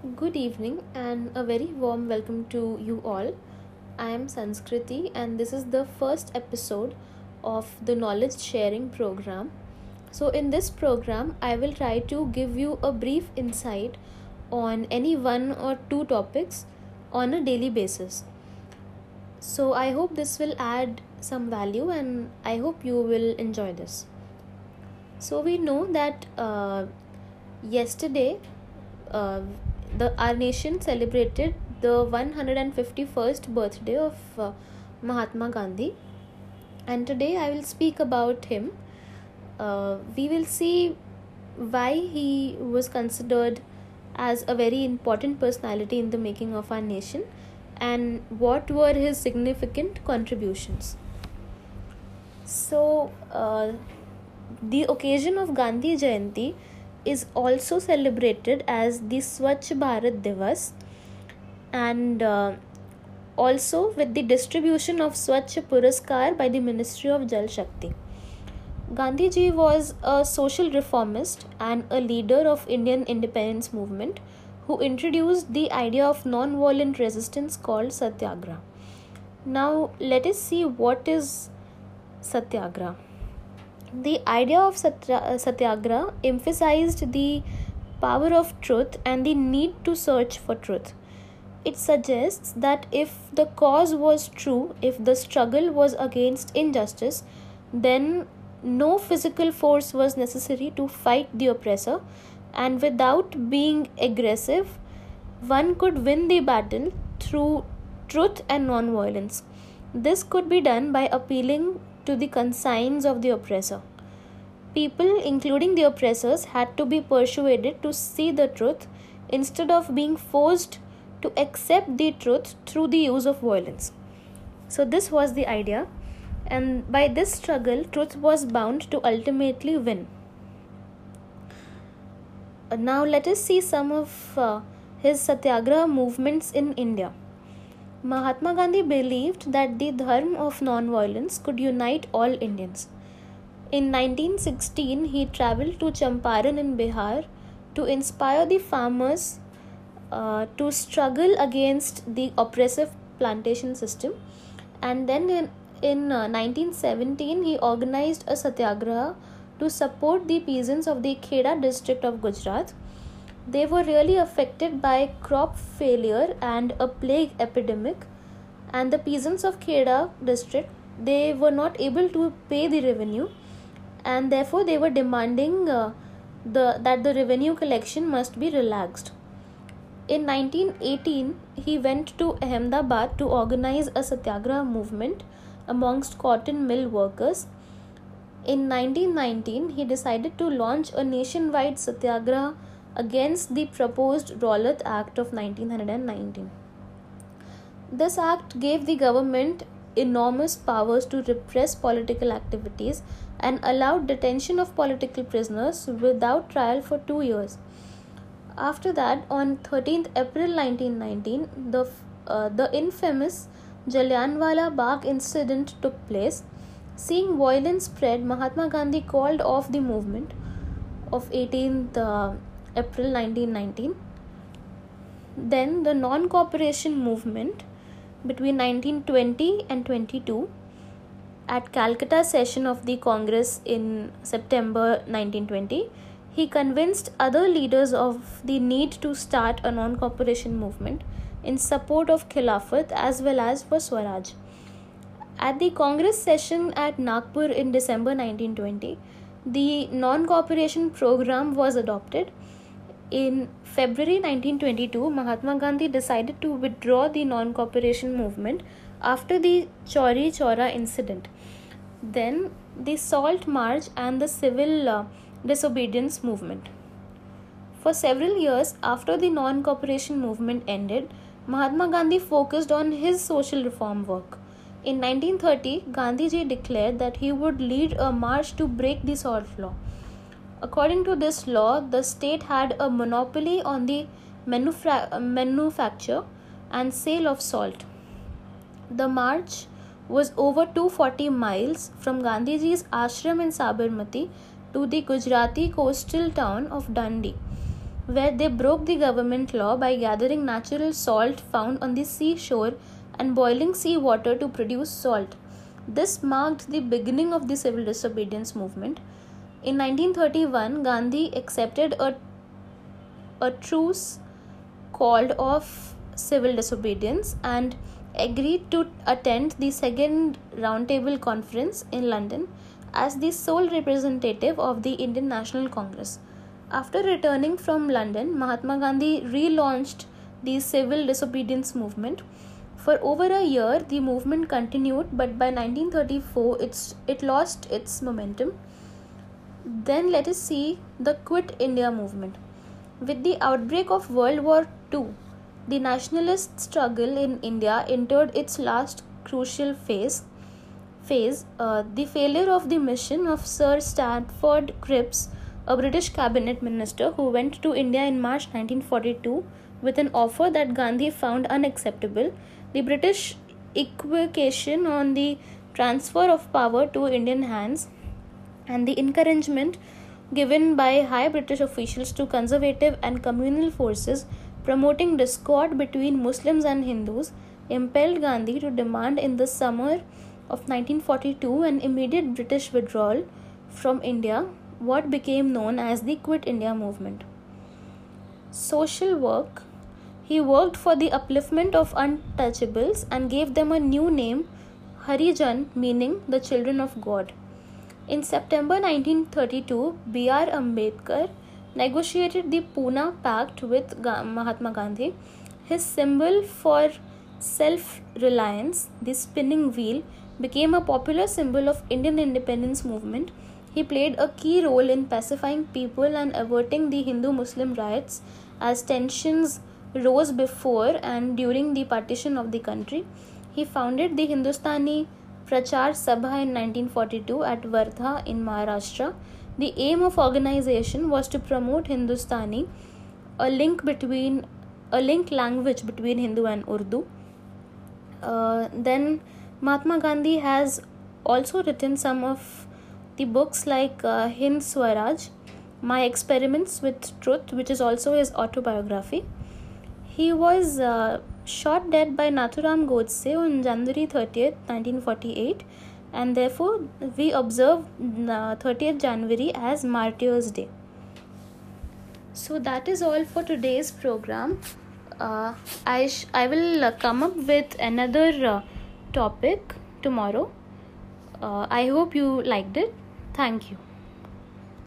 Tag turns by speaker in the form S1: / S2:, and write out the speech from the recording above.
S1: Good evening and a very warm welcome to you all. I am Sanskriti and this is the first episode of the knowledge sharing program. So, in this program, I will try to give you a brief insight on any one or two topics on a daily basis. So, I hope this will add some value and I hope you will enjoy this. So, we know that uh, yesterday uh, the our nation celebrated the 151st birthday of uh, Mahatma Gandhi, and today I will speak about him. Uh, we will see why he was considered as a very important personality in the making of our nation and what were his significant contributions. So, uh, the occasion of Gandhi Jayanti is also celebrated as the Swachh Bharat Divas and uh, also with the distribution of Swachh Puraskar by the Ministry of Jal Shakti. Gandhiji was a social reformist and a leader of Indian independence movement who introduced the idea of non-violent resistance called satyagraha. Now let us see what is satyagraha. The idea of uh, satyagraha emphasized the power of truth and the need to search for truth. It suggests that if the cause was true, if the struggle was against injustice, then no physical force was necessary to fight the oppressor, and without being aggressive, one could win the battle through truth and non violence. This could be done by appealing to the conscience of the oppressor. People, including the oppressors, had to be persuaded to see the truth instead of being forced to accept the truth through the use of violence. So, this was the idea, and by this struggle, truth was bound to ultimately win. Uh, now, let us see some of uh, his satyagraha movements in India. Mahatma Gandhi believed that the dharma of non-violence could unite all Indians. In 1916, he traveled to Champaran in Bihar to inspire the farmers uh, to struggle against the oppressive plantation system. And then in, in uh, 1917, he organized a satyagraha to support the peasants of the Kheda district of Gujarat they were really affected by crop failure and a plague epidemic. And the peasants of Kheda district they were not able to pay the revenue. And therefore they were demanding uh, the that the revenue collection must be relaxed. In 1918 he went to ahmedabad to organize a satyagraha movement amongst cotton mill workers. In 1919 he decided to launch a nationwide satyagraha against the proposed Rowlatt Act of 1919. This act gave the government enormous powers to repress political activities and allowed detention of political prisoners without trial for 2 years. After that, on 13th April 1919, the, uh, the infamous Jallianwala Bagh incident took place. Seeing violence spread, Mahatma Gandhi called off the movement of 18th uh, April 1919. Then the non cooperation movement between 1920 and 22 at Calcutta session of the Congress in September 1920 he convinced other leaders of the need to start a non cooperation movement in support of Khilafat as well as for Swaraj. At the Congress session at Nagpur in December 1920, the non cooperation program was adopted in February 1922, Mahatma Gandhi decided to withdraw the non cooperation movement after the Chauri Chaura incident. Then the Salt March and the civil uh, disobedience movement. For several years after the non cooperation movement ended, Mahatma Gandhi focused on his social reform work. In 1930, Gandhiji declared that he would lead a march to break the salt law. According to this law, the state had a monopoly on the manufacture and sale of salt. The march was over 240 miles from Gandhiji's ashram in Sabarmati to the Gujarati coastal town of Dandi, where they broke the government law by gathering natural salt found on the seashore and boiling sea water to produce salt. This marked the beginning of the civil disobedience movement. In 1931, Gandhi accepted a, a truce called of civil disobedience and agreed to attend the second roundtable conference in London as the sole representative of the Indian National Congress. After returning from London, Mahatma Gandhi relaunched the civil disobedience movement. For over a year, the movement continued, but by 1934, it's, it lost its momentum. Then let us see the Quit India movement. With the outbreak of World War II, the nationalist struggle in India entered its last crucial phase. Phase, uh, the failure of the mission of Sir Stafford Cripps, a British cabinet minister who went to India in March 1942 with an offer that Gandhi found unacceptable. The British equivocation on the transfer of power to Indian hands and the encouragement given by high British officials to conservative and communal forces promoting discord between Muslims and Hindus impelled Gandhi to demand in the summer of 1942 an immediate British withdrawal from India, what became known as the Quit India movement. Social work He worked for the upliftment of untouchables and gave them a new name, Harijan, meaning the children of God. In September 1932, B.R. Ambedkar negotiated the Pune Pact with Mahatma Gandhi. His symbol for self reliance, the spinning wheel, became a popular symbol of Indian independence movement. He played a key role in pacifying people and averting the Hindu Muslim riots as tensions rose before and during the partition of the country. He founded the Hindustani Prachar Sabha in 1942 at Wardha in Maharashtra. The aim of organization was to promote Hindustani, a link between a link language between Hindu and Urdu. Uh, then Mahatma Gandhi has also written some of the books like uh, Hind Swaraj, My Experiments with Truth, which is also his autobiography. He was uh, shot dead by Nathuram Godse on January 30th, 1948 and therefore we observe 30th January as Martyrs Day. So that is all for today's program. Uh, I sh- I will uh, come up with another uh, topic tomorrow. Uh, I hope you liked it. Thank you.